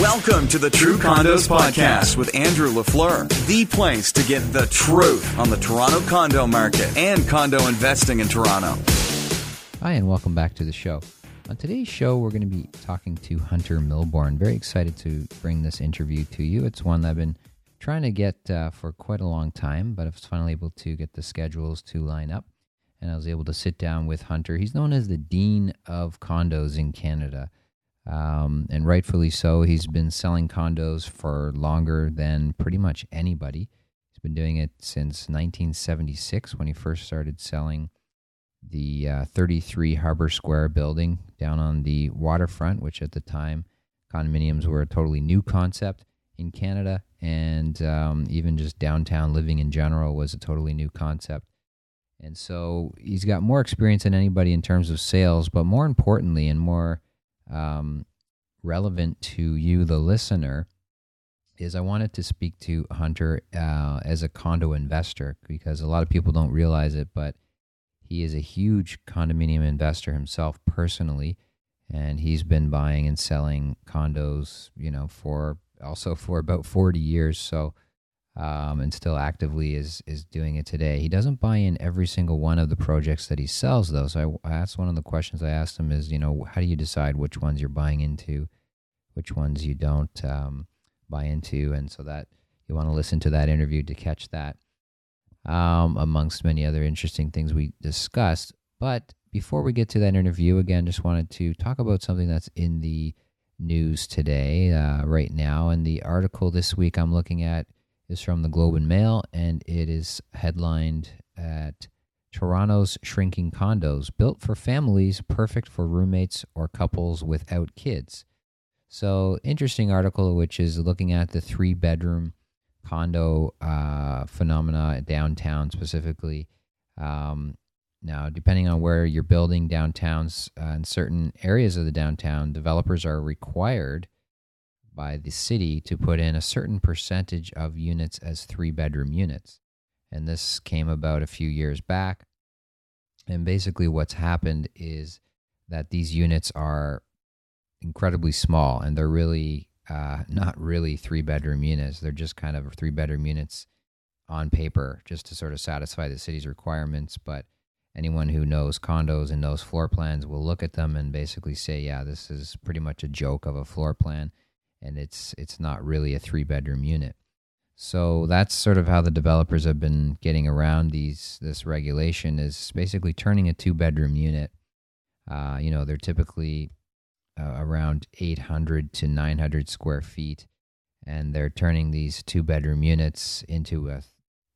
Welcome to the True Condos Podcast with Andrew LaFleur, the place to get the truth on the Toronto condo market and condo investing in Toronto. Hi, and welcome back to the show. On today's show, we're going to be talking to Hunter Milborne. Very excited to bring this interview to you. It's one that I've been trying to get uh, for quite a long time, but I was finally able to get the schedules to line up. And I was able to sit down with Hunter. He's known as the Dean of Condos in Canada. Um, and rightfully so. He's been selling condos for longer than pretty much anybody. He's been doing it since 1976 when he first started selling the uh, 33 Harbor Square building down on the waterfront, which at the time condominiums were a totally new concept in Canada, and um, even just downtown living in general was a totally new concept. And so he's got more experience than anybody in terms of sales, but more importantly and more um, relevant to you, the listener, is I wanted to speak to Hunter uh, as a condo investor because a lot of people don't realize it, but he is a huge condominium investor himself personally, and he's been buying and selling condos, you know, for also for about 40 years. So, um, and still actively is is doing it today. He doesn't buy in every single one of the projects that he sells, though. So I, asked one of the questions I asked him is, you know, how do you decide which ones you're buying into, which ones you don't um, buy into, and so that you want to listen to that interview to catch that, um, amongst many other interesting things we discussed. But before we get to that interview, again, just wanted to talk about something that's in the news today, uh, right now, and the article this week I'm looking at is from the Globe and Mail, and it is headlined at Toronto's shrinking condos built for families, perfect for roommates or couples without kids. So, interesting article, which is looking at the three bedroom condo uh, phenomena downtown specifically. Um, now, depending on where you're building downtowns, uh, in certain areas of the downtown, developers are required by the city to put in a certain percentage of units as three bedroom units. And this came about a few years back. And basically, what's happened is that these units are incredibly small and they're really uh, not really three bedroom units. They're just kind of three bedroom units on paper just to sort of satisfy the city's requirements. But anyone who knows condos and knows floor plans will look at them and basically say, yeah, this is pretty much a joke of a floor plan and it's it's not really a three bedroom unit. So that's sort of how the developers have been getting around these this regulation is basically turning a two bedroom unit. Uh, you know, they're typically uh, around 800 to 900 square feet, and they're turning these two bedroom units into a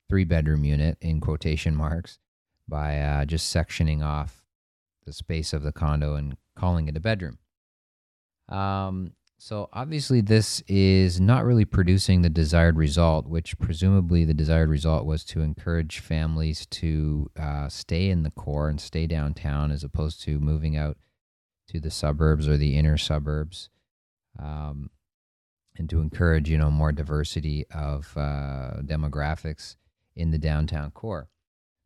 three bedroom unit in quotation marks by uh, just sectioning off the space of the condo and calling it a bedroom. Um, so obviously, this is not really producing the desired result, which presumably the desired result was to encourage families to uh, stay in the core and stay downtown as opposed to moving out to the suburbs or the inner suburbs, um, and to encourage you know more diversity of uh, demographics in the downtown core.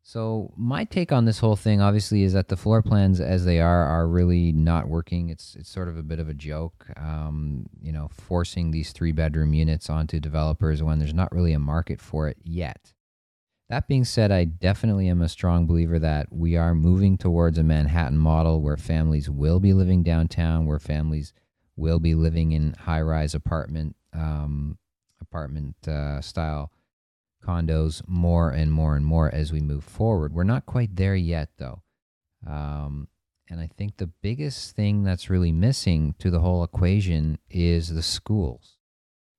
So my take on this whole thing, obviously, is that the floor plans as they are are really not working. It's it's sort of a bit of a joke, um, you know, forcing these three bedroom units onto developers when there's not really a market for it yet. That being said, I definitely am a strong believer that we are moving towards a Manhattan model where families will be living downtown, where families will be living in high rise apartment um, apartment uh, style condos more and more and more as we move forward. We're not quite there yet, though. Um, and I think the biggest thing that's really missing to the whole equation is the schools.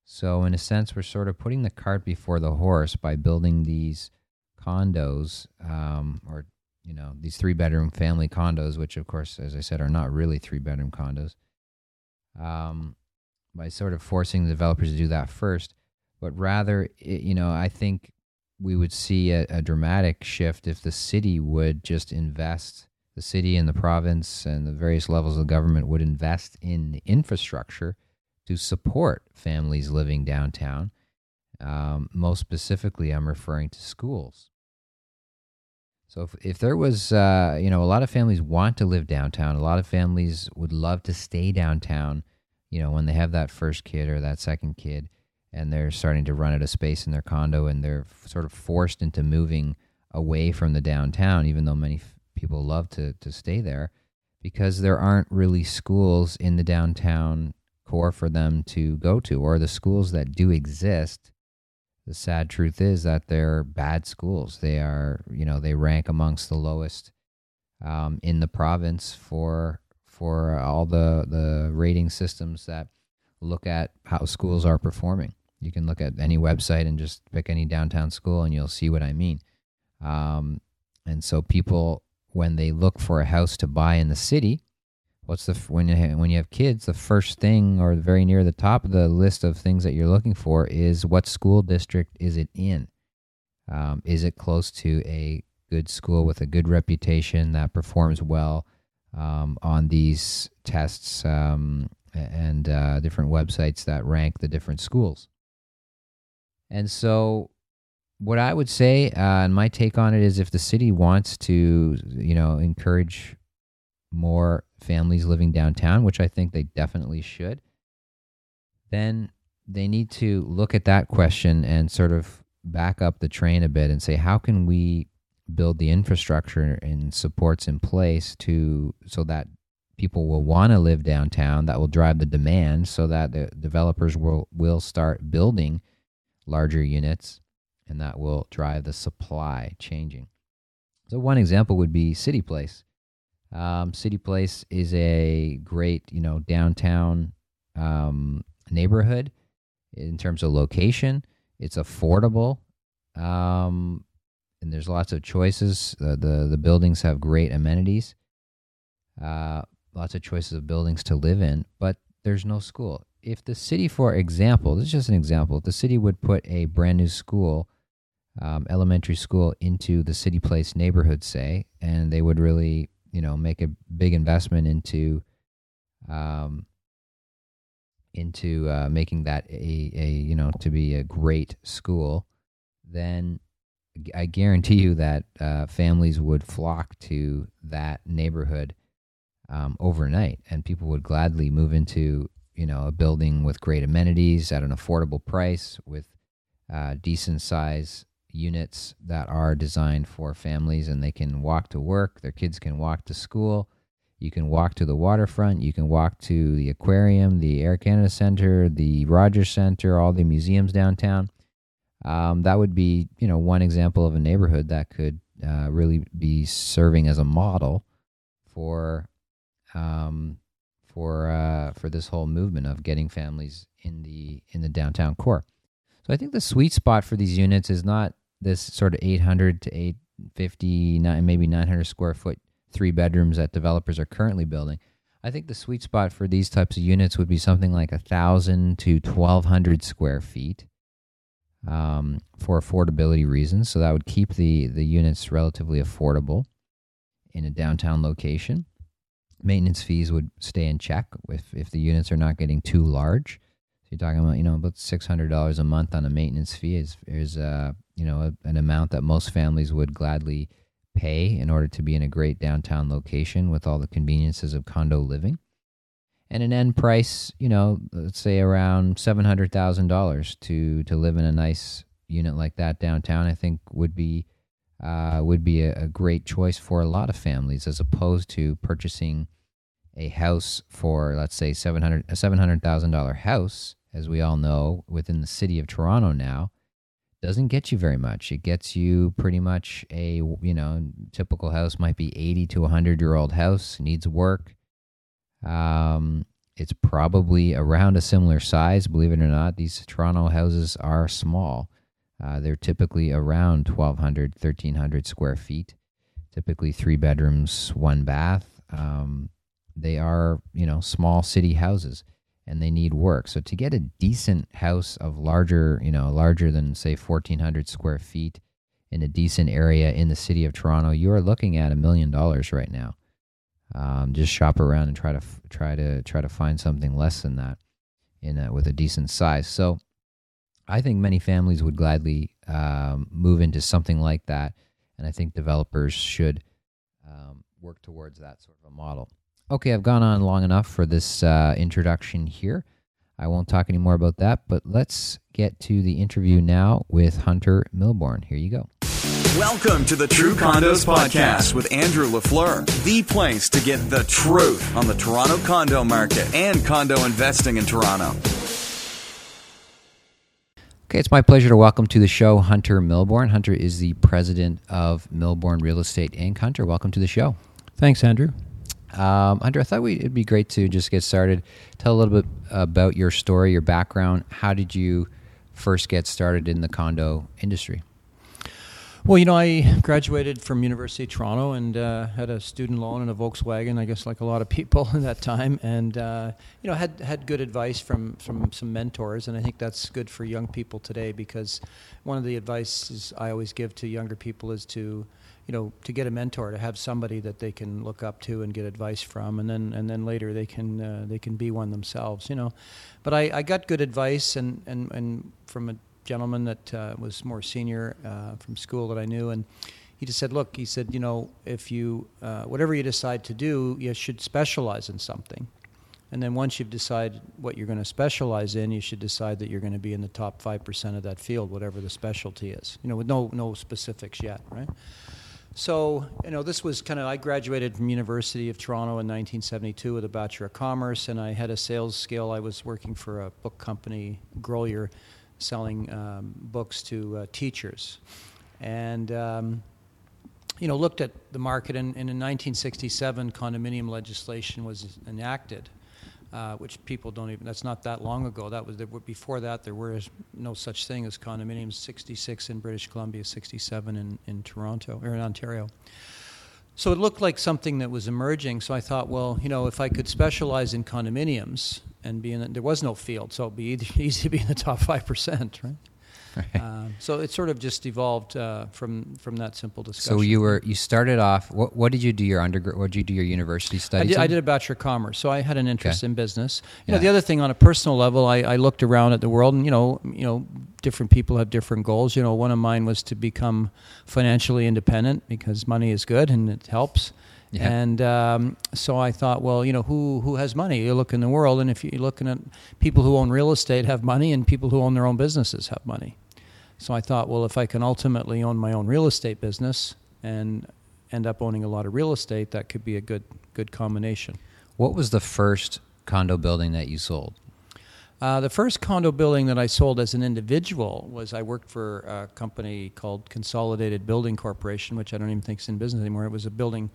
So, in a sense, we're sort of putting the cart before the horse by building these condos, um, or you know, these three-bedroom family condos, which, of course, as I said, are not really three-bedroom condos. Um, by sort of forcing the developers to do that first, but rather, you know, I think we would see a, a, dramatic shift if the city would just invest, the city and the province and the various levels of government would invest in the infrastructure to support families living downtown. Um, most specifically, I'm referring to schools. So if, if there was, uh, you know, a lot of families want to live downtown. A lot of families would love to stay downtown you know, when they have that first kid or that second kid, and they're starting to run out of space in their condo, and they're f- sort of forced into moving away from the downtown, even though many f- people love to to stay there, because there aren't really schools in the downtown core for them to go to, or the schools that do exist. The sad truth is that they're bad schools. They are, you know, they rank amongst the lowest um, in the province for for all the the rating systems that look at how schools are performing. You can look at any website and just pick any downtown school, and you'll see what I mean. Um, and so people, when they look for a house to buy in the city, what's the when you ha- when you have kids, the first thing or very near the top of the list of things that you're looking for is what school district is it in? Um, is it close to a good school with a good reputation that performs well um, on these tests um, and uh, different websites that rank the different schools? And so, what I would say, uh, and my take on it is, if the city wants to, you know, encourage more families living downtown, which I think they definitely should, then they need to look at that question and sort of back up the train a bit and say, how can we build the infrastructure and supports in place to so that people will want to live downtown that will drive the demand so that the developers will will start building larger units and that will drive the supply changing so one example would be city place um, city place is a great you know downtown um, neighborhood in terms of location it's affordable um, and there's lots of choices. The the buildings have great amenities, uh, lots of choices of buildings to live in, but there's no school. If the city, for example, this is just an example, if the city would put a brand new school, um, elementary school, into the city place neighborhood, say, and they would really, you know, make a big investment into, um, into uh, making that a, a you know to be a great school, then I guarantee you that uh, families would flock to that neighborhood um, overnight, and people would gladly move into you know a building with great amenities at an affordable price with uh, decent size units that are designed for families, and they can walk to work. Their kids can walk to school. You can walk to the waterfront. You can walk to the aquarium, the Air Canada Center, the Rogers Center, all the museums downtown um, that would be you know one example of a neighborhood that could uh, really be serving as a model for um, for uh, for this whole movement of getting families in the in the downtown core. So I think the sweet spot for these units is not this sort of 800 to 850, maybe 900 square foot three bedrooms that developers are currently building. I think the sweet spot for these types of units would be something like a thousand to 1200 square feet um, for affordability reasons. So that would keep the the units relatively affordable in a downtown location. Maintenance fees would stay in check if if the units are not getting too large. So you're talking about you know about six hundred dollars a month on a maintenance fee is is uh, you know a, an amount that most families would gladly pay in order to be in a great downtown location with all the conveniences of condo living and an end price, you know, let's say around seven hundred thousand dollars to to live in a nice unit like that downtown, I think would be uh, would be a, a, great choice for a lot of families, as opposed to purchasing a house for let's say seven hundred a seven hundred thousand dollar house, as we all know, within the city of Toronto now. Doesn't get you very much. It gets you pretty much a you know typical house might be eighty to a hundred year old house needs work um, it's probably around a similar size. Believe it or not, these Toronto houses are small. Uh, they're typically around 1,200, 1,300 square feet. Typically three bedrooms, one bath. Um, they are, you know, small city houses, and they need work. So to get a decent house of larger, you know, larger than say 1,400 square feet in a decent area in the city of Toronto, you are looking at a million dollars right now. Um, just shop around and try to try to try to find something less than that in a, with a decent size. So I think many families would gladly um, move into something like that, and I think developers should um, work towards that sort of a model. Okay, I've gone on long enough for this uh, introduction here. I won't talk any more about that, but let's get to the interview now with Hunter Milborne. Here you go. Welcome to the True Condos Podcast with Andrew LaFleur, the place to get the truth on the Toronto condo market and condo investing in Toronto. Okay, it's my pleasure to welcome to the show Hunter Milborne. Hunter is the president of Milborne Real Estate Inc. Hunter, welcome to the show. Thanks, Andrew. Um, Hunter, I thought we, it'd be great to just get started. Tell a little bit about your story, your background. How did you first get started in the condo industry? Well, you know, I graduated from University of Toronto and uh, had a student loan and a Volkswagen. I guess like a lot of people at that time, and uh, you know, had had good advice from from some mentors, and I think that's good for young people today because one of the advices I always give to younger people is to you know to get a mentor to have somebody that they can look up to and get advice from and then and then later they can uh, they can be one themselves you know but I, I got good advice and, and, and from a gentleman that uh, was more senior uh, from school that I knew, and he just said, "Look," he said, "you know, if you uh, whatever you decide to do, you should specialize in something." And then once you've decided what you're going to specialize in, you should decide that you're going to be in the top five percent of that field, whatever the specialty is. You know, with no no specifics yet, right? So, you know, this was kind of, I graduated from University of Toronto in 1972 with a Bachelor of Commerce, and I had a sales skill. I was working for a book company, Grolier, selling um, books to uh, teachers. And, um, you know, looked at the market, and, and, in 1967, condominium legislation was enacted, uh, which people don't even, that's not that long ago. That was, before that, there was no such thing as condominiums, 66 in British Columbia, 67 in, in Toronto, or in Ontario. So it looked like something that was emerging. So I thought, well, you know, if I could specialize in condominiums and be in, there was no field, so it'd be easy to be in the top five percent, right? Right. Um, so it sort of just evolved uh, from from that simple discussion. So you were you started off. What, what did you do your undergrad? What did you do your university studies? I did, I did, a bachelor of commerce, so I had an interest okay. in business. You yeah. know, the other thing on a personal level, I, I, looked around at the world, and you know, you know, different people have different goals. You know, one of mine was to become financially independent because money is good and it helps. Yeah. And um, so I thought, well, you know, who who has money? You look in the world, and if you're looking at people who own real estate have money, and people who own their own businesses have money. So I thought, well, if I can ultimately own my own real estate business and end up owning a lot of real estate, that could be a good good combination. What was the first condo building that you sold? Uh, the first condo building that I sold as an individual was I worked for a company called Consolidated Building Corporation, which I don't even think is in business anymore. It was a building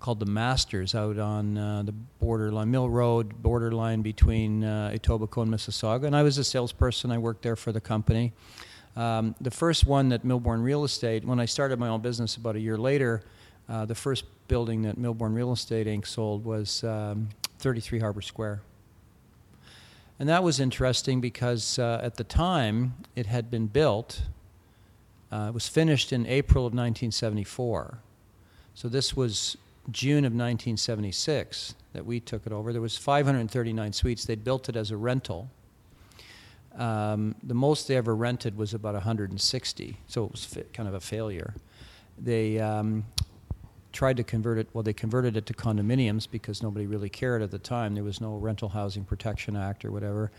called the Masters out on uh, the borderline, Mill Road, borderline between uh, Etobicoke and Mississauga. And I was a salesperson. I worked there for the company. Um, the first one that Milborne Real Estate, when I started my own business about a year later, uh, the first building that Milborne Real Estate Inc. sold was um, 33 Harbor Square. And that was interesting because uh, at the time it had been built, uh, it was finished in April of 1974. So this was June of 1976 that we took it over. There was 539 suites. They'd built it as a rental. Um, the most they ever rented was about 160, so it was fi- kind of a failure. They um, tried to convert it, well, they converted it to condominiums because nobody really cared at the time. There was no Rental Housing Protection Act or whatever.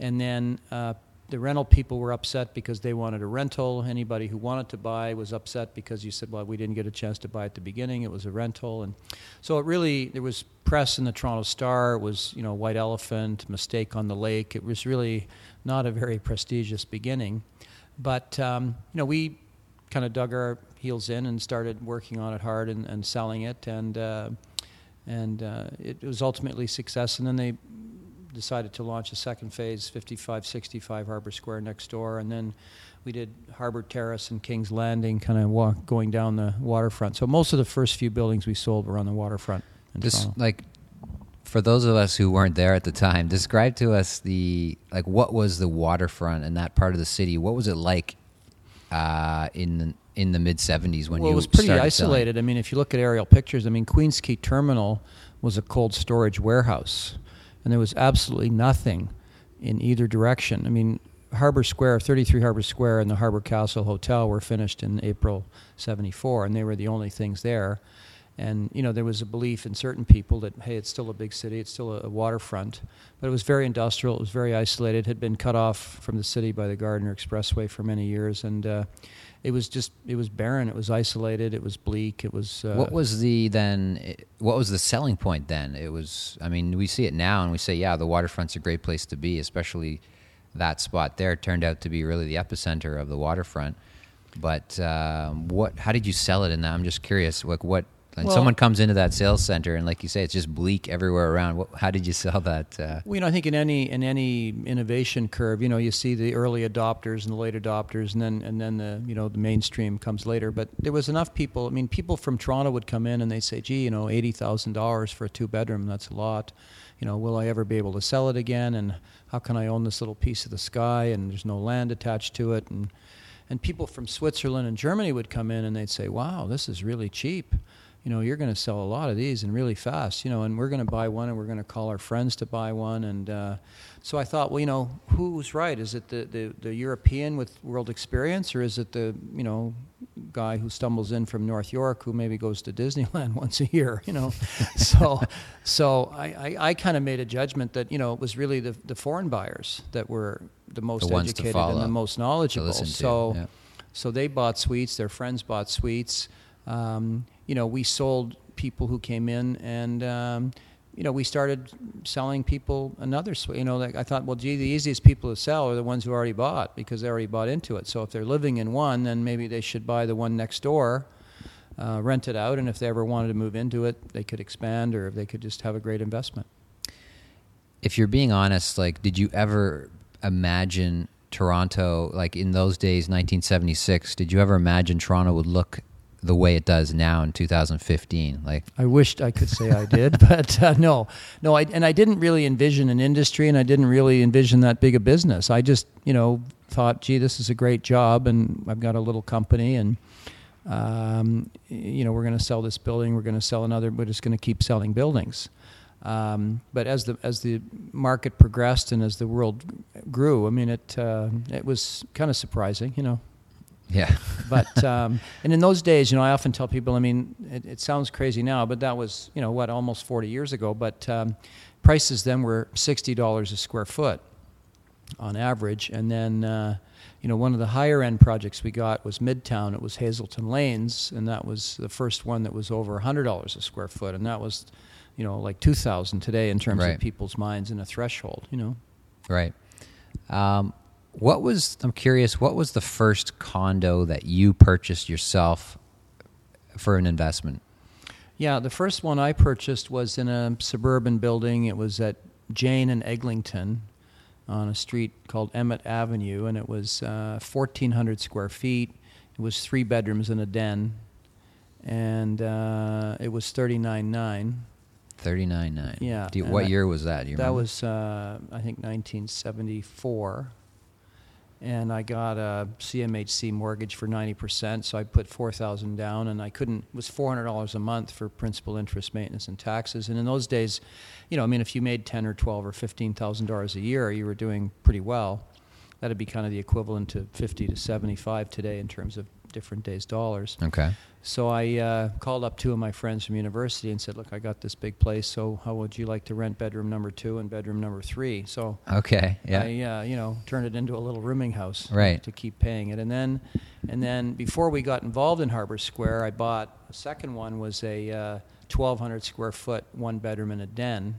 And then uh, the rental people were upset because they wanted a rental. Anybody who wanted to buy was upset because you said, well, we didn't get a chance to buy at the beginning. It was a rental. And so it really, there was press in the Toronto Star. It was, you know, White Elephant, Mistake on the Lake. It was really not a very prestigious beginning. But, um, you know, we kind of dug our heels in and started working on it hard and, and selling it. And, uh, and uh, it was ultimately success. And then they decided to launch a second phase, 5565 Harbor Square next door, and then we did Harbor Terrace and King's Landing, kind of walk, going down the waterfront. So most of the first few buildings we sold were on the waterfront. Toronto. like for those of us who weren't there at the time, describe to us the like what was the waterfront in that part of the city? What was it like uh, in the, in the mid '70s when well, you? it was pretty isolated. Selling? I mean, if you look at aerial pictures, I mean, Queens Quay Terminal was a cold storage warehouse and there was absolutely nothing in either direction. I mean, Harbor Square, 33 Harbor Square, and the Harbor Castle Hotel were finished in April '74, and they were the only things there. And you know there was a belief in certain people that hey it's still a big city it's still a, a, waterfront. But it was very industrial it was very isolated had been cut off from the city by the gardiner expressway for many years. And uh, it was just it was barren it was isolated it was bleak it was uh, what was the then what was the selling point then? It was i mean we see it now and we say yeah the waterfront's a great place to be especially that spot there. Turned out to be really the epicenter of the waterfront. But uh, what how did you sell it in that? I'm just curious like what and well, someone comes into that sales center, and like you say, it's just bleak everywhere around. What, how did you sell that? Uh? Well, you know, I think in any in any innovation curve, you know, you see the early adopters and the late adopters, and then and then the you know the mainstream comes later. But there was enough people. I mean, people from Toronto would come in and they say, "Gee, you know, eighty thousand dollars for a two bedroom. That's a lot. You know, will I ever be able to sell it again? And how can I own this little piece of the sky? And there's no land attached to it. And and people from Switzerland and Germany would come in and they'd say, "Wow, this is really cheap." You know, you're going to sell a lot of these and really fast, you know, and we're going to buy one and we're going to call our friends to buy one. And uh, so I thought, well, you know, who's right? Is it the, the, the, European with world experience or is it the, you know, guy who stumbles in from North York who maybe goes to Disneyland once a year, you know? so so I, I, I kind of made a judgment that, you know, it was really the, the foreign buyers that were the most the educated and the most knowledgeable. So, yeah. so they bought suites, their friends bought suites. Um, you know, we sold people who came in and, um, you know, we started selling people another. You know, like I thought, well, gee, the easiest people to sell are the ones who already bought because they already bought into it. So if they're living in one, then maybe they should buy the one next door, uh, rent it out, and if they ever wanted to move into it, they could expand or they could just have a great investment. If you're being honest, like, did you ever imagine Toronto, like in those days, 1976, did you ever imagine Toronto would look the way it does now in 2015 like i wished i could say i did but uh, no. No I, and i didn't really envision an industry and i didn't really envision that big a business. I just you know thought gee this is a great job and i've got a little company and um, you know we're going to sell this building we're going to sell another we're just going to keep selling buildings. Um, but as the as the market progressed and as the world grew, I mean, it uh, it was kind of surprising, you know. Yeah. but um, and in those days, you know, I often tell people. I mean, it, it, sounds crazy now, but that was you know what almost 40 years ago. But um, prices then were sixty dollars a square foot on average, and then. Uh, you know, one of the higher end projects we got was Midtown. It was Hazelton Lanes, and that was the first one that was over $100 a square foot, and that was, you know, like 2000 today in terms right. of people's minds and a threshold, you know. Right. Um, what was I'm curious? What was the first condo that you purchased yourself for an investment? Yeah, the first one I purchased was in a suburban building. It was at Jane and Eglinton on a street called Emmett Avenue, and it was uh, 1,400 square feet. It was three bedrooms and a den, and uh, it was 39.9. Thirty nine nine. Yeah. You, what I, year was that? that remember? That was, uh, I think, nineteen seventy four and I got a CMHC mortgage for 90%, so I put 4000 down and I couldn't it was $400 a month for principal interest maintenance and taxes. And in those days you know I mean if you made 10 or 12 or $15,000 a year you were doing pretty well. That'd be kind of the equivalent to 50 to 75 today in terms of different days dollars. Okay so I uh, called up two of my friends from university and said, "Look, I got this big place. So how would you like to rent bedroom number two and bedroom number three? So okay, yeah, I uh, you know turned it into a little rooming house, right, to keep paying it. And then, and then before we got involved in Harbor Square, I bought a second one was a uh, 1,200 square foot one bedroom and a den,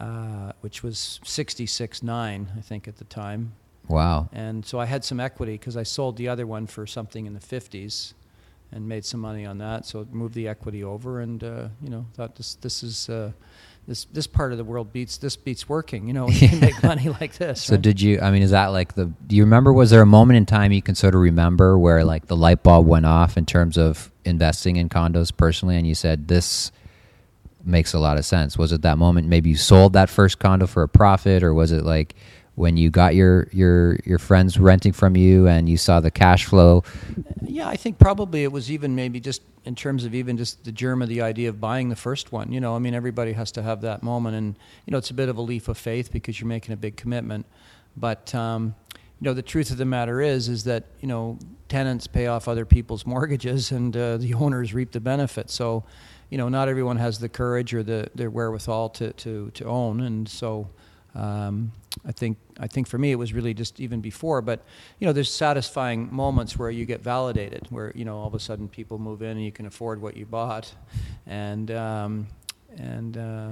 uh, which was 66.9 I think at the time. Wow. And so I had some equity because I sold the other one for something in the 50s and made some money on that. So moved the equity over, and uh, you know thought this this is uh, this this part of the world beats this beats working. You know, you can make money like this. So right? did you? I mean, is that like the? Do you remember? Was there a moment in time you can sort of remember where like the light bulb went off in terms of investing in condos personally, and you said this makes a lot of sense? Was it that moment? Maybe you sold that first condo for a profit, or was it like? When you got your your your friends renting from you and you saw the cash flow yeah i think probably it was even maybe just in terms of even just the germ of the idea of buying the first one you know i mean everybody has to have that moment and you know it's a bit of a leap of faith because you're making a big commitment but um, you know, the truth of the matter is, is that you know, tenants pay off other people's mortgages, and uh, the owners reap the benefits. So, you know, not everyone has the courage or the the wherewithal to to to own, and so. Um, I think I think for me it was really just even before, but you know, there's satisfying moments where you get validated, where you know all of a sudden people move in and you can afford what you bought, and um, and uh,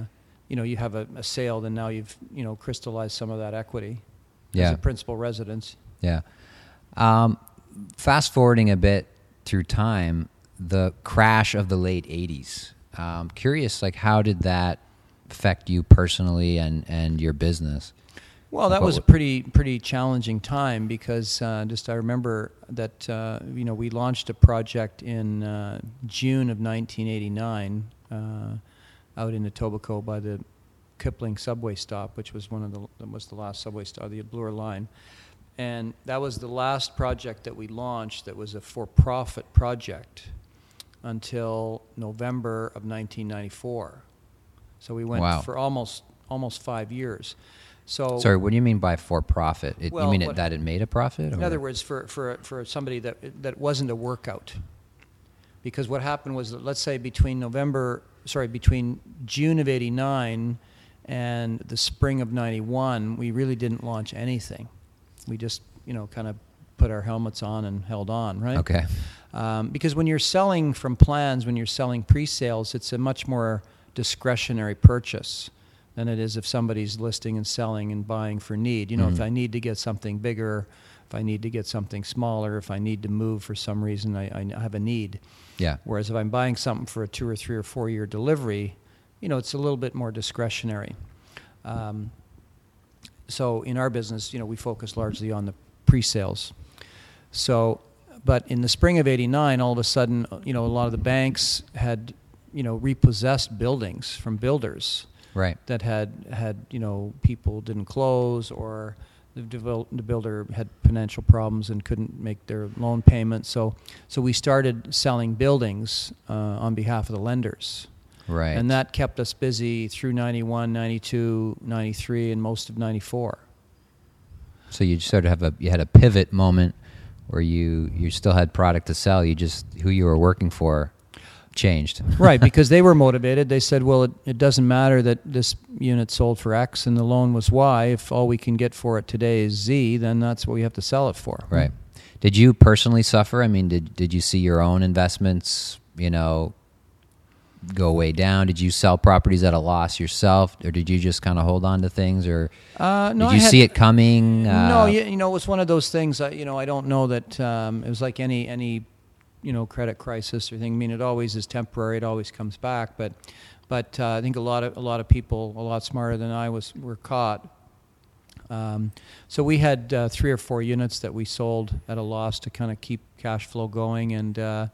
you know you have a, a, sale, then now you've you know crystallized some of that equity yeah. as a principal residence. Yeah. Um, fast forwarding a bit through time, the crash of the late '80s. Um, curious, like how did that affect you personally and and your business? Well, that was a pretty pretty challenging time because uh, just I remember that uh, you know we launched a project in uh, June of 1989 uh, out in Etobicoke by the Kipling subway stop, which was one of the was the last subway stop, the Bloor line, and that was the last project that we launched that was a for-profit project until November of 1994. So we went wow. for almost almost five years. So sorry, what do you mean by for profit? It, well, you mean what, it, that it made a profit? In or? other words, for, for, for somebody that that wasn't a workout, because what happened was that let's say between November, sorry, between June of '89 and the spring of '91, we really didn't launch anything. We just you know kind of put our helmets on and held on, right? Okay. Um, because when you're selling from plans, when you're selling pre-sales, it's a much more discretionary purchase than it is if somebody's listing and selling and buying for need. You know, Mm-hmm. if I need to get something bigger, if I need to get something smaller, if I need to move for some reason, I, I have a need. Yeah. Whereas if I'm buying something for a two or three or four year delivery, you know, it's a little bit more discretionary. Um, so in our business, you know, we focus largely on the pre-sales. So, but in the spring of '89, all of a sudden, you know, a lot of the banks had, you know, repossessed buildings from builders Right. that had had you know people didn't close or the, devel- the builder had financial problems and couldn't make their loan payments. So so we started selling buildings uh, on behalf of the lenders. Right. And that kept us busy through 91, 92, 93 and most of 94. So you sort of have a you had a pivot moment where you you still had product to sell. You just who you were working for changed. right, because they were motivated. They said, well, it, it doesn't matter that this unit sold for X and the loan was Y. If all we can get for it today is Z, then that's what we have to sell it for. Right. Did you personally suffer? I mean, did did you see your own investments, you know, go way down? Did you sell properties at a loss yourself, or did you just kind of hold on to things, or Uh, no, did you had- see it coming? Uh, no, you, you know, it was one of those things. I, you know, I don't know that um, it was like any any, you know, credit crisis or thing. I mean, it always is temporary. It always comes back. But, but uh, I think a lot of a lot of people, a lot smarter than I was, were caught. Um, so we had uh, three or four units that we sold at a loss to kind of keep cash flow going, and uh,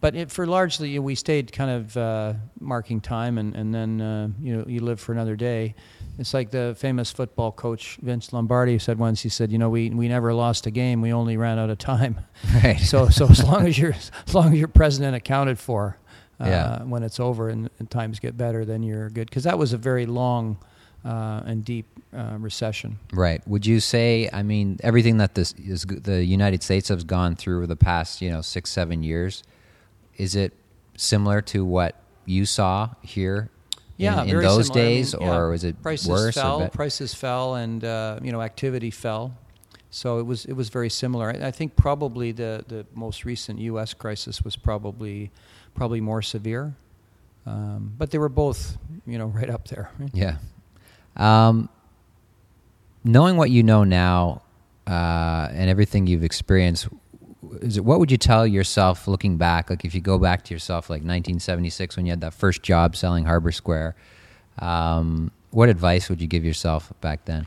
but it, for largely we stayed kind of uh, marking time, and and then uh, you know you live for another day. It's like the famous football coach Vince Lombardi said once. He said, "You know, we we never lost a game. We only ran out of time." Right. so so as long as you're as long as you're president accounted for, uh, Yeah. when it's over and, and times get better, then you're good. Because that was a very long uh, and deep uh, recession. Right. Would you say? I mean, everything that this is the United States has gone through over the past, you know, six seven years. Is it similar to what you saw here? In- Yeah, in, very those similar. I mean, days, yeah. or was it prices worse? fell? Prices fell, and uh, you know activity fell. So it was it was very similar. I, I think probably the, the most recent U.S. crisis was probably probably more severe, um, but they were both you know right up there. Yeah. Um, knowing what you know now uh, and everything you've experienced, is it, what would you tell yourself looking back? Like if you go back to yourself, like 1976 when you had that first job selling Harbor Square, um, what advice would you give yourself back then?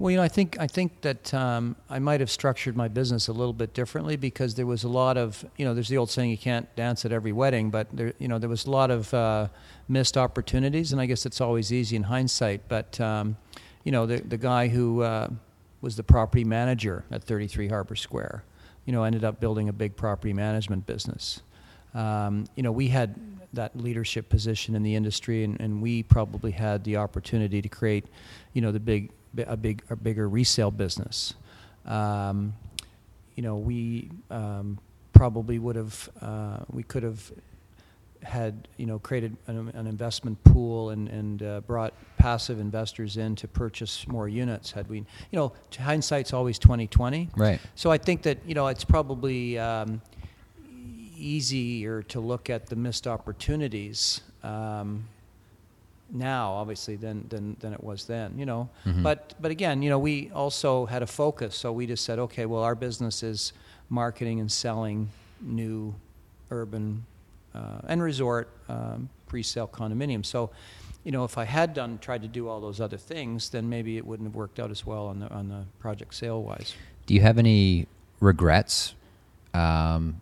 Well, you know, I think I think that um, I might have structured my business a little bit differently because there was a lot of you know, there's the old saying you can't dance at every wedding, but there you know there was a lot of uh, missed opportunities, and I guess it's always easy in hindsight. But um, you know, the the guy who uh, was the property manager at 33 Harbor Square, you know, ended up building a big property management business. Um, you know, we had that leadership position in the industry, and, and we probably had the opportunity to create, you know, the big, a big, a bigger resale business. um, you know, we um, probably would have, uh, we could have had, you know, created an, an investment pool and, and uh, brought passive investors in to purchase more units had we, you know, hindsight's always 2020. Right. So I think that, you know, it's probably um, easier to look at the missed opportunities um, now, obviously, than, than, than it was then, you know. Mhm. But, but again, you know, we also had a focus. So we just said, okay, well, our business is marketing and selling new urban uh, and resort um, pre-sale condominiums. So, you know, if I had done tried to do all those other things, then maybe it wouldn't have worked out as well on the on the project sale wise. Do you have any regrets, um,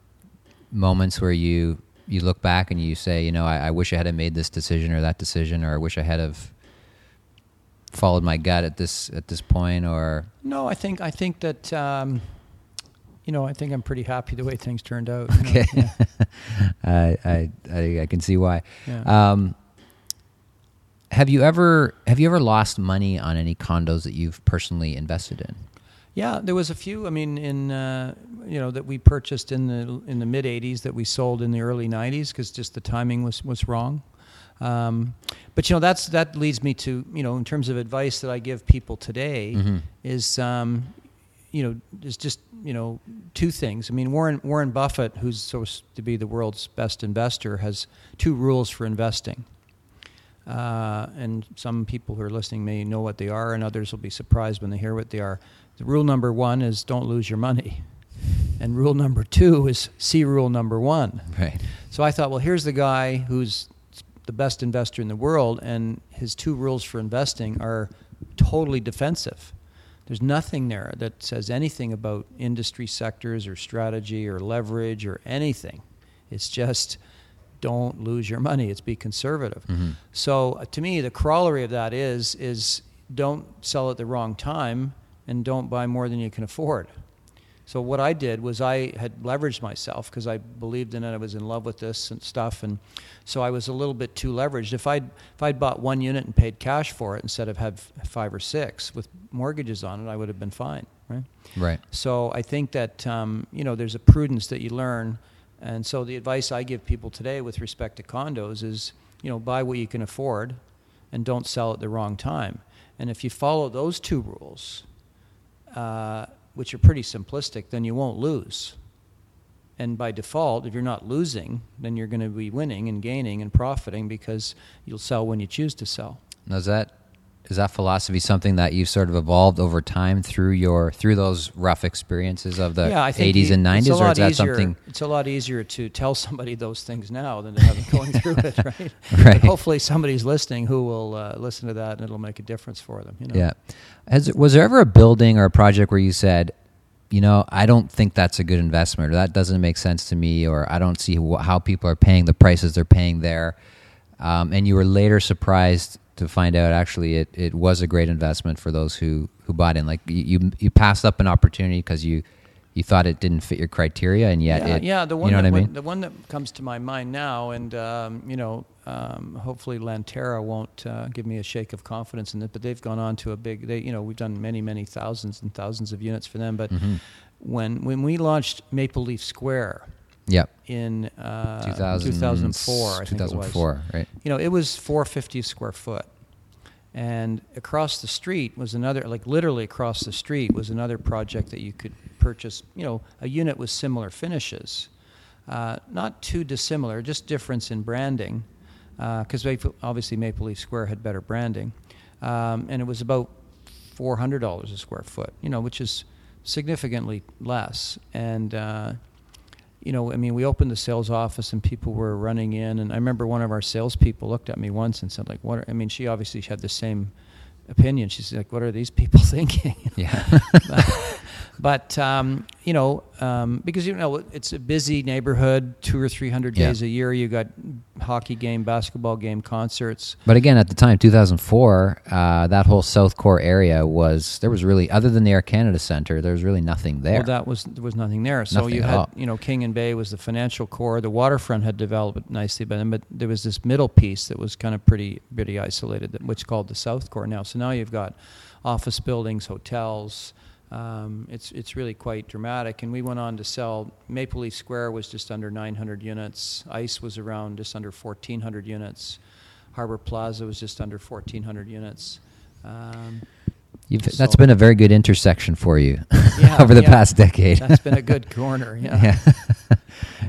moments where you you look back and you say, you know, I, I wish I had made this decision or that decision, or I wish I had have followed my gut at this at this point, or No, I think I think that um, you know I think I'm pretty happy the way things turned out. you know, okay, yeah, I, I I I can see why. yeah. Um, have you ever have you ever lost money on any condos that you've personally invested in? Yeah, there was a few. I mean, in uh, you know that we purchased in the in the mid '80s that we sold in the early '90s because just the timing was was wrong. Um, but you know that's that leads me to you know in terms of advice that I give people today Mhm. is um, you know is just you know two things. I mean Warren Warren Buffett, who's supposed to be the world's best investor, has two rules for investing. Uh, and some people who are listening may know what they are, and others will be surprised when they hear what they are. The rule number one is don't lose your money, and rule number two is see rule number one. Right. So I thought, well, here's the guy who's the best investor in the world, and his two rules for investing are totally defensive. There's nothing there that says anything about industry sectors or strategy or leverage or anything. It's just don't lose your money. It's be conservative. Mhm. So uh, to me, the corollary of that is is don't sell at the wrong time and don't buy more than you can afford. So what I did was I had leveraged myself because I believed in it. I was in love with this and stuff, and so I was a little bit too leveraged. If I'd if I'd bought one unit and paid cash for it instead of had five or six with mortgages on it, I would have been fine, right? Right. So I think that um, you know there's a prudence that you learn, and so the advice I give people today with respect to condos is you know buy what you can afford, and don't sell at the wrong time. And if you follow those two rules, uh, which are pretty simplistic, then you won't lose. And by default, if you're not losing, then you're going to be winning and gaining and profiting because you'll sell when you choose to sell. Now, is that is that philosophy something that you've sort of evolved over time through your through those rough experiences of the yeah, I think 80s you- and it's a 90s, or is that easier, something? It's a lot easier to tell somebody those things now than to have them going through it, right? Right. But hopefully, somebody's listening who will uh, listen to that, and it'll make a difference for them. You know? Yeah. Has, was there ever a building or a project where you said, you know, I don't think that's a good investment, or that doesn't make sense to me, or I don't see wh- how people are paying the prices they're paying there, um, and you were later surprised to find out actually it, it was a great investment for those who, who bought in. Like you you, you passed up an opportunity because you you thought it didn't fit your criteria, and yet yeah, it, yeah, the one you know that what I mean? the one that comes to my mind now, and um, you know, um, hopefully Lanterra won't uh, give me a shake of confidence in it, but they've gone on to a big. They, you know, we've done many, many thousands and thousands of units for them. But Mhm. when when we launched Maple Leaf Square Yep. in uh, 2000, 2004, I think it was. 2004, right? you know, it was 450 square foot. And across the street was another, like literally across the street was another project that you could purchase, you know, a unit with similar finishes. Uh, not too dissimilar, just difference in branding, because obviously Maple Leaf Square had better branding. Um, and it was about $400 a square foot, you know, which is significantly less. And, uh, you know, I mean, we opened the sales office and people were running in, and I remember one of our salespeople looked at me once and said, like, what? Are, I mean, she obviously had the same opinion. She's like, what are these people thinking? Yeah. but um, you know, um, because you know it's a busy neighborhood, two or three hundred Yeah. days a year. You got hockey game, basketball game, concerts. But again, at the time, 2004, uh, that whole South Core area was there was really other than the Air Canada Center, there was really nothing there. Well, that was there was nothing there. So Nothing you had all. you know King and Bay was the financial core. The waterfront had developed nicely, but then but there was this middle piece that was kind of pretty pretty isolated, that, which called the South Core now. So now you've got office buildings, hotels, um, it's it's really quite dramatic. And we went on to sell. Maple Leaf Square was just under 900 units. Ice was around just under 1,400 units. Harbor Plaza was just under 1,400 units. Um, So- that's been a very good intersection for you Yeah, over the yeah. past decade. that's been a good corner. Yeah. yeah.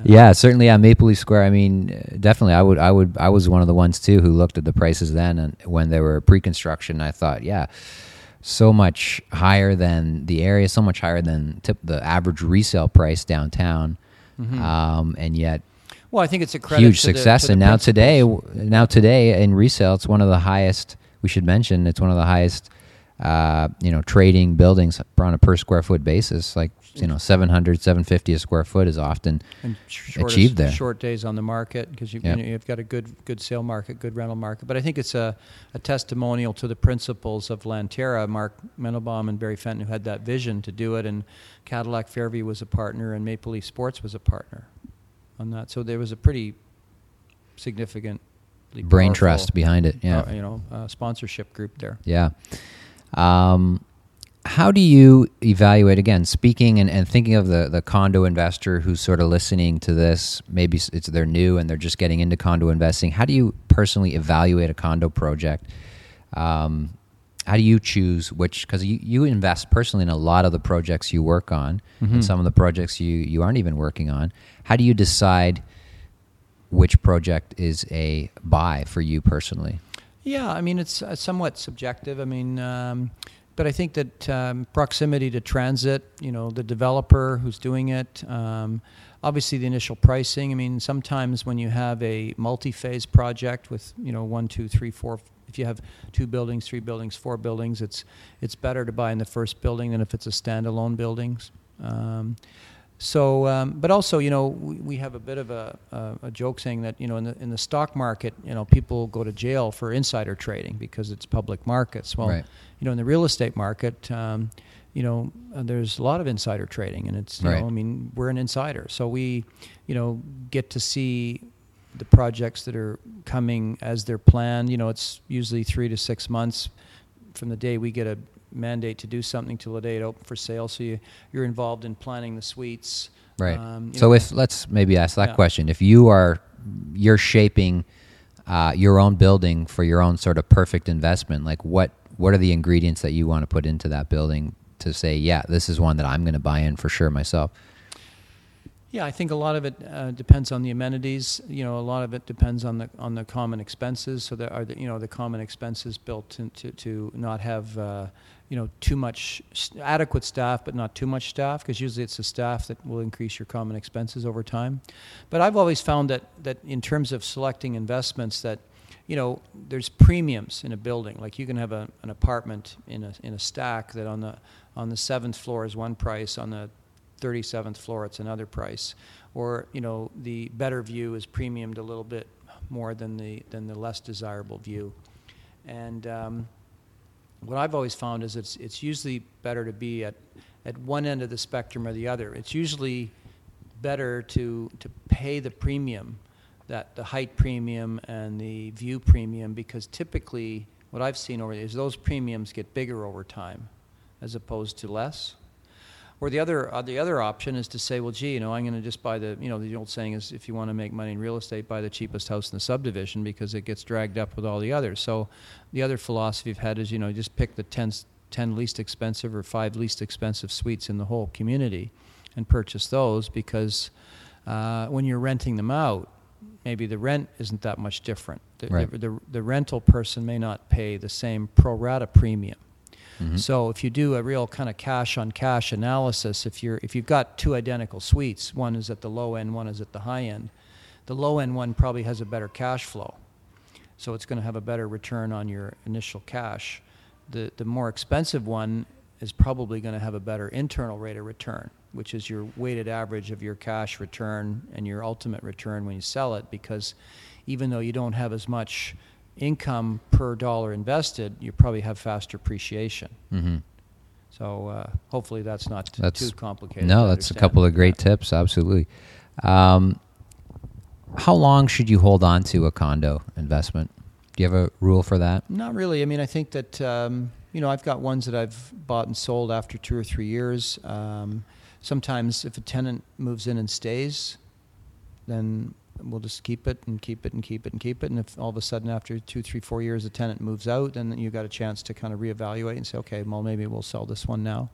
yeah, certainly. Yeah, Maple Leaf Square. I mean, definitely. I would. I would. I was one of the ones too who looked at the prices then, and when they were pre-construction, I thought, yeah, so much higher than the area, so much higher than tip, the average resale price downtown, um, and yet Well, I think it's a credit huge success. the and now today, now today in resale, it's one of the highest. We should mention it's one of the highest, uh, you know, trading buildings on a per square foot basis. Like you know, 700, 750 a square foot is often shortest- achieved there. Short days on the market because you, Yep. you know, you've got a good good sale market, good rental market. But I think it's a, a testimonial to the principles of Lanterra. Mark Mandelbaum and Barry Fenton, who had that vision to do it, and Cadillac Fairview was a partner, and Maple Leaf Sports was a partner on that. So there was a pretty significant brain trust behind it. Yeah, you know, uh, sponsorship group there. yeah. Um, how do you evaluate again? Speaking and, and thinking of the the condo investor who's sort of listening to this, maybe it's they're new and they're just getting into condo investing. How do you personally evaluate a condo project? Um, how do you choose which? Because you, you invest personally in a lot of the projects you work on, and some of the projects you you aren't even working on. How do you decide which project is a buy for you personally? Yeah, I mean it's uh, somewhat subjective. I mean, um, but I think that um, proximity to transit, you know, the developer who's doing it, um, obviously the initial pricing. I mean, sometimes when you have a multi-phase project with you know one, two, three, four. If you have two buildings, three buildings, four buildings, it's it's better to buy in the first building than if it's a standalone buildings. Um, so, um, but also, you know, we, we have a bit of a, a, a joke saying that, you know, in the, in the stock market, you know, people go to jail for insider trading because it's public markets. Well, Right. you know, in the real estate market, um, you know, uh, there's a lot of insider trading, and it's, you Right. know, I mean, we're an insider, so we, you know, get to see the projects that are coming as they're planned. You know, it's usually three to six months from the day we get a mandate to do something till the day it open for sale. So you, you're involved in planning the suites. Right. Um, so know, if let's maybe ask that Yeah. question: If you are you're shaping uh, your own building for your own sort of perfect investment, like what what are the ingredients that you want to put into that building to say, yeah, this is one that I'm going to buy in for sure myself? Yeah, I think a lot of it uh, depends on the amenities. You know, a lot of it depends on the on the common expenses. So there are the, you know the common expenses built into to not have uh, you know too much adequate staff, but not too much staff, because usually it's the staff that will increase your common expenses over time. But I've always found that that in terms of selecting investments, that you know there's premiums in a building. Like you can have a, an apartment in a in a stack that on the on the seventh floor is one price, on the 37th floor it's another price. Or you know the better view is premiumed a little bit more than the than the less desirable view. And um, what I've always found is it's it's usually better to be at at one end of the spectrum or the other. It's usually better to to pay the premium that the height premium and the view premium because typically what I've seen over is those premiums get bigger over time as opposed to less or the other, uh, the other option is to say, well, gee, you know, I'm going to just buy the, you know, the old saying is if you want to make money in real estate, buy the cheapest house in the subdivision because it gets dragged up with all the others. So the other philosophy I've had is, you know, just pick the 10, 10 least expensive or five least expensive suites in the whole community and purchase those because uh, when you're renting them out, maybe the rent isn't that much different. The, Right. the, the, the rental person may not pay the same pro rata premium. Mm-hmm. So if you do a real kind of cash on cash analysis, if you're if you've got two identical suites, one is at the low end, one is at the high end, the low end one probably has a better cash flow. So it's going to have a better return on your initial cash. The the more expensive one is probably going to have a better internal rate of return, which is your weighted average of your cash return and your ultimate return when you sell it because even though you don't have as much income per dollar invested, you probably have faster appreciation. Mm-hmm. So uh, hopefully that's not t- That's too complicated. No, to that's a couple of great Yeah. tips. Absolutely. Um, how long should you hold on to a condo investment? Do you have a rule for that? Not really. I mean, I think that um, you know, I've got ones that I've bought and sold after two or three years. Um, sometimes, if a tenant moves in and stays, then we'll just keep it and keep it and keep it and keep it. And if all of a sudden, after two, three, four years, the tenant moves out, then you got a chance to kind of reevaluate and say, okay, well, maybe we'll sell this one now.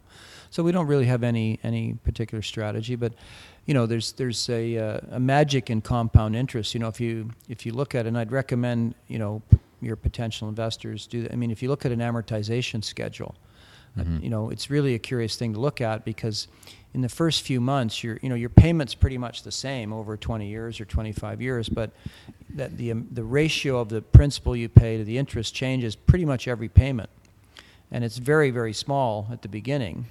So we don't really have any any particular strategy, but you know, there's there's a uh, a magic in compound interest. You know, if you if you look at it, and I'd recommend you know your potential investors do that. I mean, if you look at an amortization schedule, mm-hmm. you know, it's really a curious thing to look at because in the first few months, your you know your payment's pretty much the same over 20 years or 25 years, but that the um, the ratio of the principal you pay to the interest changes pretty much every payment, and it's very very small at the beginning,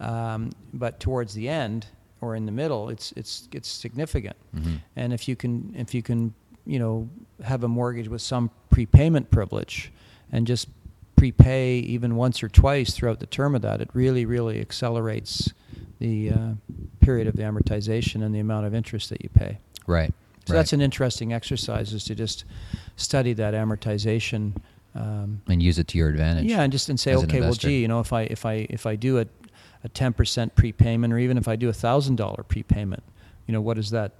um, but towards the end or in the middle, it's it's it's significant. Mm-hmm. And if you can if you can you know have a mortgage with some prepayment privilege, and just prepay even once or twice throughout the term of that, it really really accelerates the uh, period of the amortization and the amount of interest that you pay. Right. So right. that's an interesting exercise is to just study that amortization. Um, and use it to your advantage. Yeah, and just and say, okay, well, gee, you know, if I if I if I do a a ten percent prepayment, or even if I do a thousand dollar prepayment, you know, what does that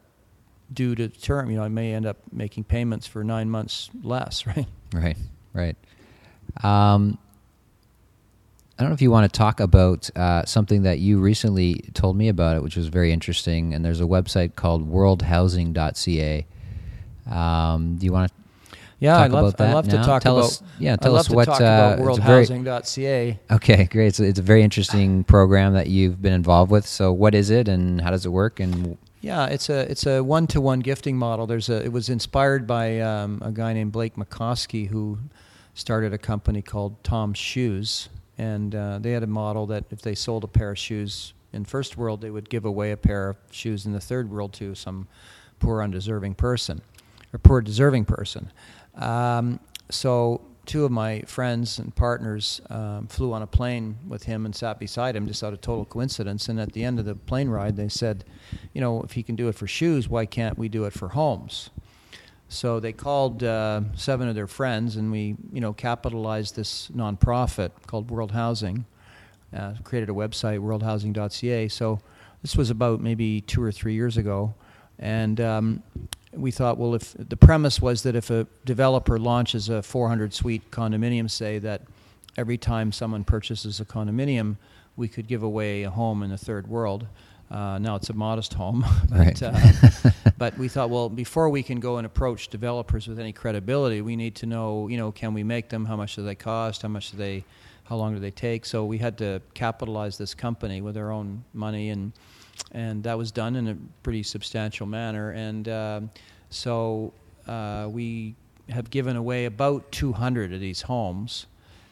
do to the term? You know, I may end up making payments for nine months less, right? Right, right. Um, I don't know if you want to talk about uh, something that you recently told me about it, which was very interesting. And there's a website called worldhousing.ca. Um, do you want to yeah, talk I love, about that I love now? to talk tell about. Us, yeah, tell us what. uh, about it's a very- worldhousing.ca. okay, great. So it's a very interesting program that you've been involved with. So, what is it, and how does it work? And Yeah, it's a it's a one to one gifting model. There's a it was inspired by um, a guy named Blake Mycoskie who started a company called Tom's Shoes, and uh, they had a model that if they sold a pair of shoes in first world, they would give away a pair of shoes in the third world to some poor undeserving person or poor deserving person. Um, so two of my friends and partners um, flew on a plane with him and sat beside him just out of total coincidence. And at the end of the plane ride, they said, you know, if he can do it for shoes, why can't we do it for homes? So they called uh, seven of their friends, and we, you know, capitalized this nonprofit called World Housing. Uh, created a website, worldhousing.ca. So this was about maybe two or three years ago, and um, we thought, well, if the premise was that if a developer launches a 400 suite condominium, say that every time someone purchases a condominium, we could give away a home in the third world. Uh, now it's a modest home, but, Right. uh, but we thought, well, before we can go and approach developers with any credibility, we need to know, you know, can we make them? How much do they cost? How much do they? How long do they take? So we had to capitalize this company with our own money, and and that was done in a pretty substantial manner. And um, so uh, we have given away about 200 of these homes.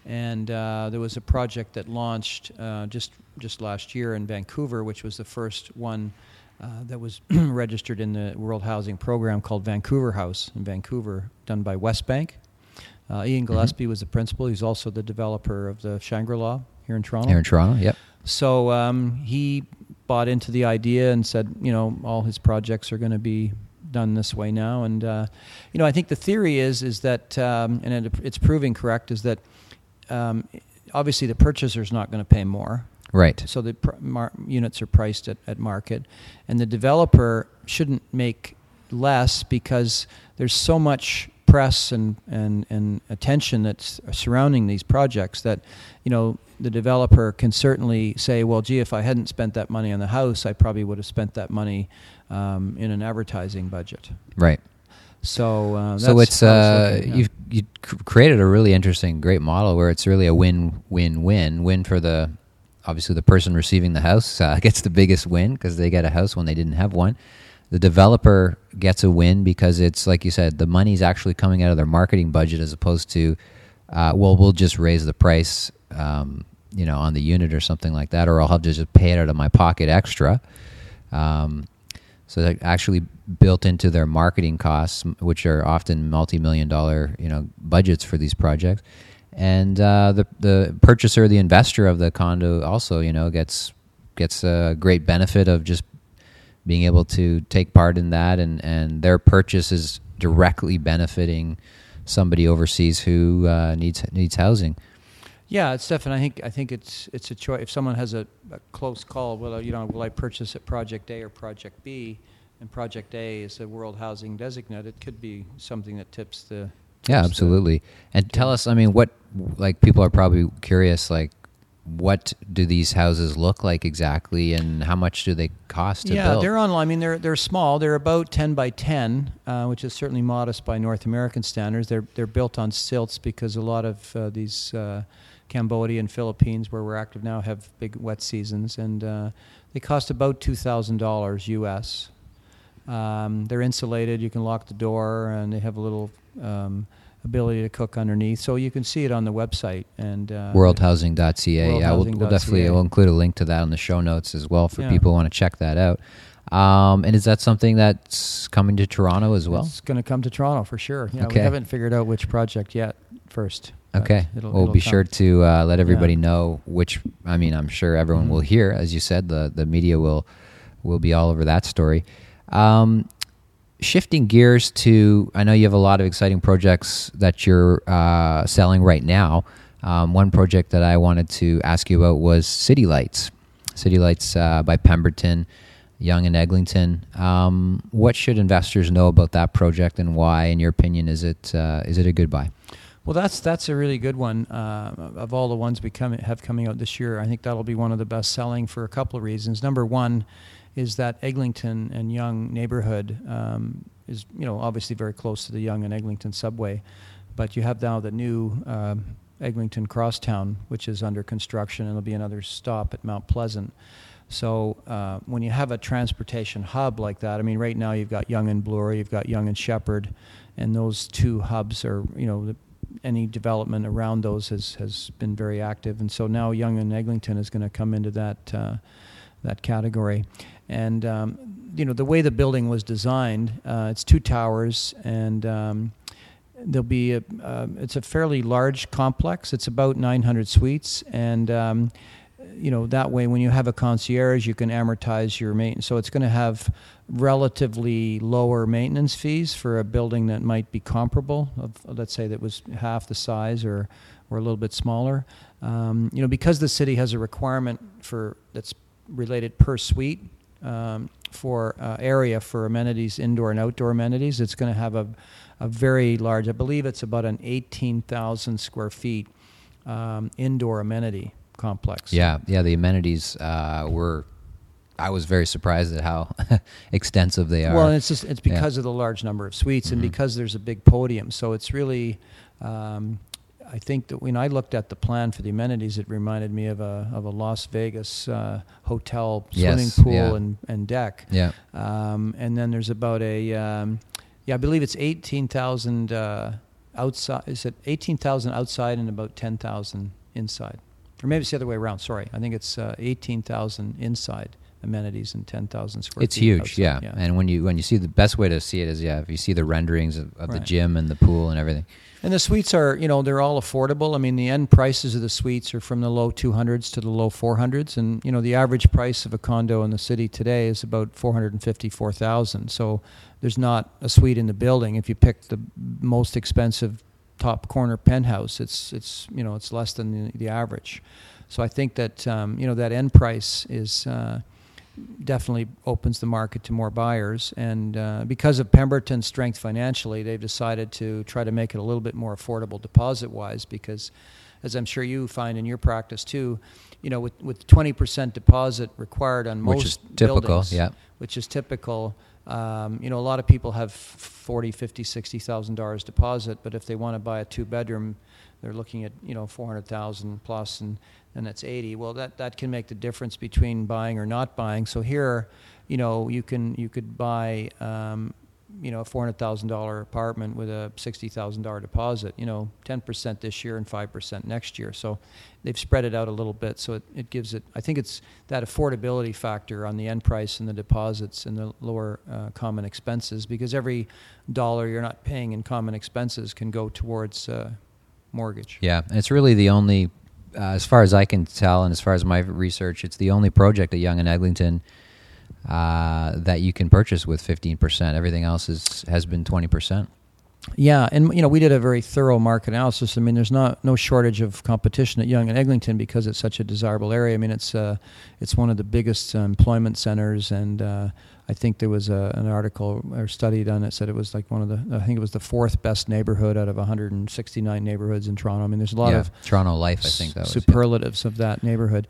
And uh, there was a project that launched uh, just just last year in Vancouver, which was the first one uh, that was registered in the World Housing Program called Vancouver House in Vancouver, done by Westbank. Uh, Ian Gillespie was the principal. He's also the developer of the Shangri-La here in Toronto. here in Toronto, yep. So um, he bought into the idea and said, you know, all his projects are going to be done this way now. And uh, you know, I think the theory is is that, um, and it, it's proving correct, is that um, obviously the purchaser is not going to pay more. Right. So the pr- mar- units are priced at, at market, and the developer shouldn't make less because there's so much press and, and, and attention that's surrounding these projects that you know the developer can certainly say, well, gee, if I hadn't spent that money on the house, I probably would have spent that money um, in an advertising budget. Right. So uh, so it's uh, you've you created a really interesting, great model where it's really a win, win, win, win for the obviously the person receiving the house uh, gets the biggest win because they get a house when they didn't have one. The developer gets a win because it's like you said, the money's actually coming out of their marketing budget as opposed to, uh, well, we'll just raise the price, um, you know, on the unit or something like that, or I'll have to just pay it out of my pocket extra. Um, so they're actually built into their marketing costs, which are often multi-million dollar, you know, budgets for these projects. And uh, the the purchaser, the investor of the condo, also, you know, gets gets a great benefit of just being able to take part in that, and and their purchase is directly benefiting somebody overseas who uh, needs needs housing. Yeah, it's definitely. I think I think it's it's a choice. If someone has a, a close call, well, you know, will I purchase at Project A or Project B? And Project A is a World Housing Designate. It could be something that tips the. Yeah, tips the- absolutely. And tell us, I mean, what like people are probably curious, like what do these houses look like exactly, and how much do they cost to yeah, build? they're online. I mean, they're they're small. They're about ten by ten, uh, which is certainly modest by North American standards. They're they're built on stilts because a lot of uh, these uh, Cambodia and Philippines, where we're active now, have big wet seasons, and uh, they cost about two thousand dollars U.S. Um, they're insulated. You can lock the door, and they have a little. Um, ability to cook underneath so you can see it on the website and uh, worldhousing.ca. yeah, we'll, we'll definitely we'll include a link to that on the show notes as well for Yeah. people who want to check that out. Um, and is that something that's coming to Toronto as well? It's going to come to Toronto for sure. Yeah, Okay. we haven't figured out which project yet first. Okay, it'll- we'll it'll be come. sure to uh, let everybody know which. I mean, I'm sure everyone Mhm. will hear, as you said, the the media will will be all over that story. Um, shifting gears to, I know you have a lot of exciting projects that you're uh, selling right now. Um, one project that I wanted to ask you about was City Lights. City Lights uh, by Pemberton, Yonge and Eglinton. Um, what should investors know about that project, and why, in your opinion, is it uh, is it a good buy? Well, that's that's a really good one. Uh, of all the ones we come, have coming out this year, I think that'll be one of the best selling for a couple of reasons. Number one is that Eglinton and Yonge neighborhood um, is, you know, obviously very close to the Yonge and Eglinton subway, but you have now the new um, Eglinton Crosstown, which is under construction, and there'll be another stop at Mount Pleasant. So uh, when you have a transportation hub like that, I mean, right now you've got Yonge and Bloor, you've got Yonge and Sheppard, and those two hubs are, you know, any development around those has, has been very active, and so now Yonge and Eglinton is going to come into that uh, that category. And um, you know, the way the building was designed, uh, it's two towers, and um, there'll be a, uh, it's a fairly large complex. It's about 900 suites, and um, you know that way when you have a concierge, you can amortize your maintenance. So it's going to have relatively lower maintenance fees for a building that might be comparable. Of let's say that was half the size or or a little bit smaller. Um, you know because the city has a requirement for that's related per suite um, for uh, area for amenities, indoor and outdoor amenities. It's going to have a, a very large, I believe it's about an 18,000 square feet um, indoor amenity complex. Yeah, yeah. The amenities uh, were. I was very surprised at how extensive they are. Well, and it's just it's Yeah. because of the large number of suites and Mhm. because there's a big podium. So it's really, um, I think that when I looked at the plan for the amenities, it reminded me of a of a Las Vegas uh, hotel swimming Yes, pool yeah. and, and deck. yeah, Um, and then there's about a, um, yeah, I believe it's 18,000 uh, outside. Is it 18,000 outside and about 10,000 inside? Or maybe it's the other way around. Sorry. I think it's uh, 18,000 inside amenities and 10,000 square it's huge. outside. Yeah. and when you when you see the best way to see it is yeah, if you see the renderings of, of the gym and the pool and everything. And the suites are, you know, they're all affordable. I mean, the end prices of the suites are from the low 200s to the low 400s, and you know, the average price of a condo in the city today is about 454,000. So there's not a suite in the building. If you pick the most expensive top corner penthouse, it's it's you know it's less than the, the average. So I think that um, you know that end price is. Uh, definitely opens the market to more buyers. And uh, because of Pemberton's strength financially, they've decided to try to make it a little bit more affordable deposit wise. Because, as I'm sure you find in your practice too, you know, with, with 20% deposit required on Which most is typical, buildings, yeah. which is typical. Um, you know, a lot of people have 40, 50, 60,000 dollars deposit, but if they want to buy a two bedroom, they're looking at you know 400,000 plus, and and that's 80. Well, that that can make the difference between buying or not buying. So here, you know, you can you could buy. Um, you know, a four hundred thousand dollar apartment with a sixty thousand dollar deposit. You know, ten percent this year and five percent next year. So they've spread it out a little bit. So it, it gives it. I think it's that affordability factor on the end price and the deposits and the lower uh, common expenses because every dollar you're not paying in common expenses can go towards uh, mortgage. Yeah, and it's really the only, uh, as far as I can tell, and as far as my research, it's the only project at Yonge and Eglinton uh, that you can purchase with fifteen percent. Everything else is has been twenty percent. Yeah, and you know we did a very thorough market analysis. I mean, there's not no shortage of competition at Yonge and Eglinton because it's such a desirable area. I mean, it's uh, it's one of the biggest uh, employment centers, and uh, I think there was a, an article or study done that said it was like one of the I think it was the fourth best neighborhood out of 169 neighborhoods in Toronto. I mean, there's a lot yeah, of Toronto Life. I think that was superlatives of that neighborhood.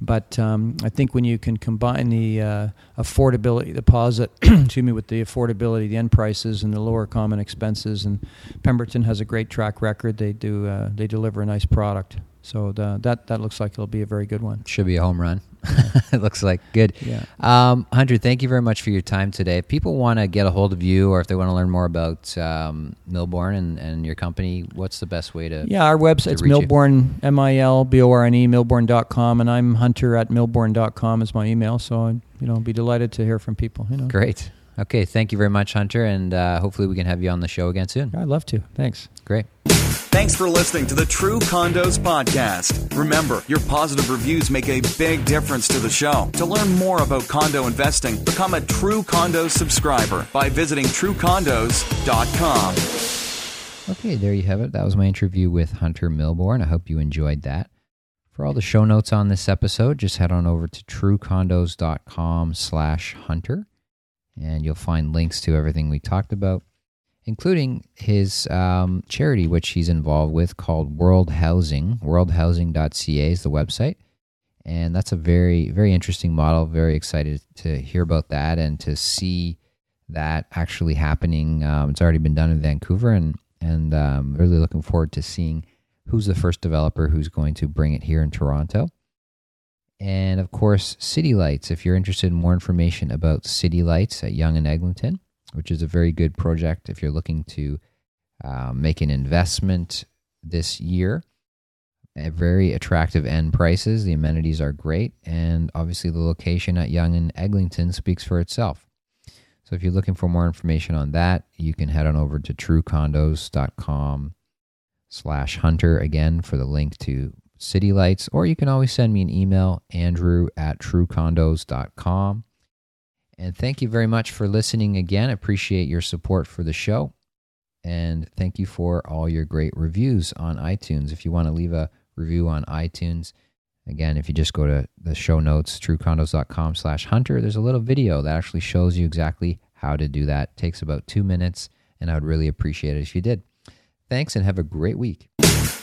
But um, I think when you can combine the uh, affordability deposit, excuse me, with the affordability, the end prices, and the lower common expenses, and Pemberton has a great track record. They do uh, they deliver a nice product. So the, that that looks like it'll be a very good one. Should be a home run. it looks like good. Yeah. Um, Hunter, thank you very much for your time today. If people want to get a hold of you, or if they want to learn more about um, Milborne and, and your company, what's the best way to? Yeah, our website's? Milborne M I L B O R N E Milborne.com, and I'm Hunter at Milborne.com is my email. So I'd, you know be delighted to hear from people. You know, Great. Okay, thank you very much, Hunter, and uh, hopefully we can have you on the show again soon. I'd love to. Thanks. Great. Thanks for listening to the True Condos Podcast. Remember, your positive reviews make a big difference to the show. To learn more about condo investing, become a True Condos subscriber by visiting truecondos.com. Okay, there you have it. That was my interview with Hunter Milborne. I hope you enjoyed that. For all the show notes on this episode, just head on over to truecondos.com slash hunter, and you'll find links to everything we talked about, including his um, charity, which he's involved with, called World Housing. Worldhousing.ca is the website. And that's a very, very interesting model. Very excited to hear about that and to see that actually happening. Um, it's already been done in Vancouver, and and um, really looking forward to seeing who's the first developer who's going to bring it here in Toronto. And of course, City Lights. If you're interested in more information about City Lights at Yonge and Eglinton, which is a very good project if you're looking to uh, make an investment this year at very attractive end prices. The amenities are great, and obviously the location at Yonge and Eglinton speaks for itself. So if you're looking for more information on that, you can head on over to truecondos.com slash hunter again for the link to city lights, or you can always send me an email, andrew at truecondos.com. And thank you very much for listening again. Appreciate your support for the show. And thank you for all your great reviews on iTunes. If you want to leave a review on iTunes, again, if you just go to the show notes, truecondos.com slash hunter, there's a little video that actually shows you exactly how to do that. It takes about two minutes, and I would really appreciate it if you did. Thanks, and have a great week.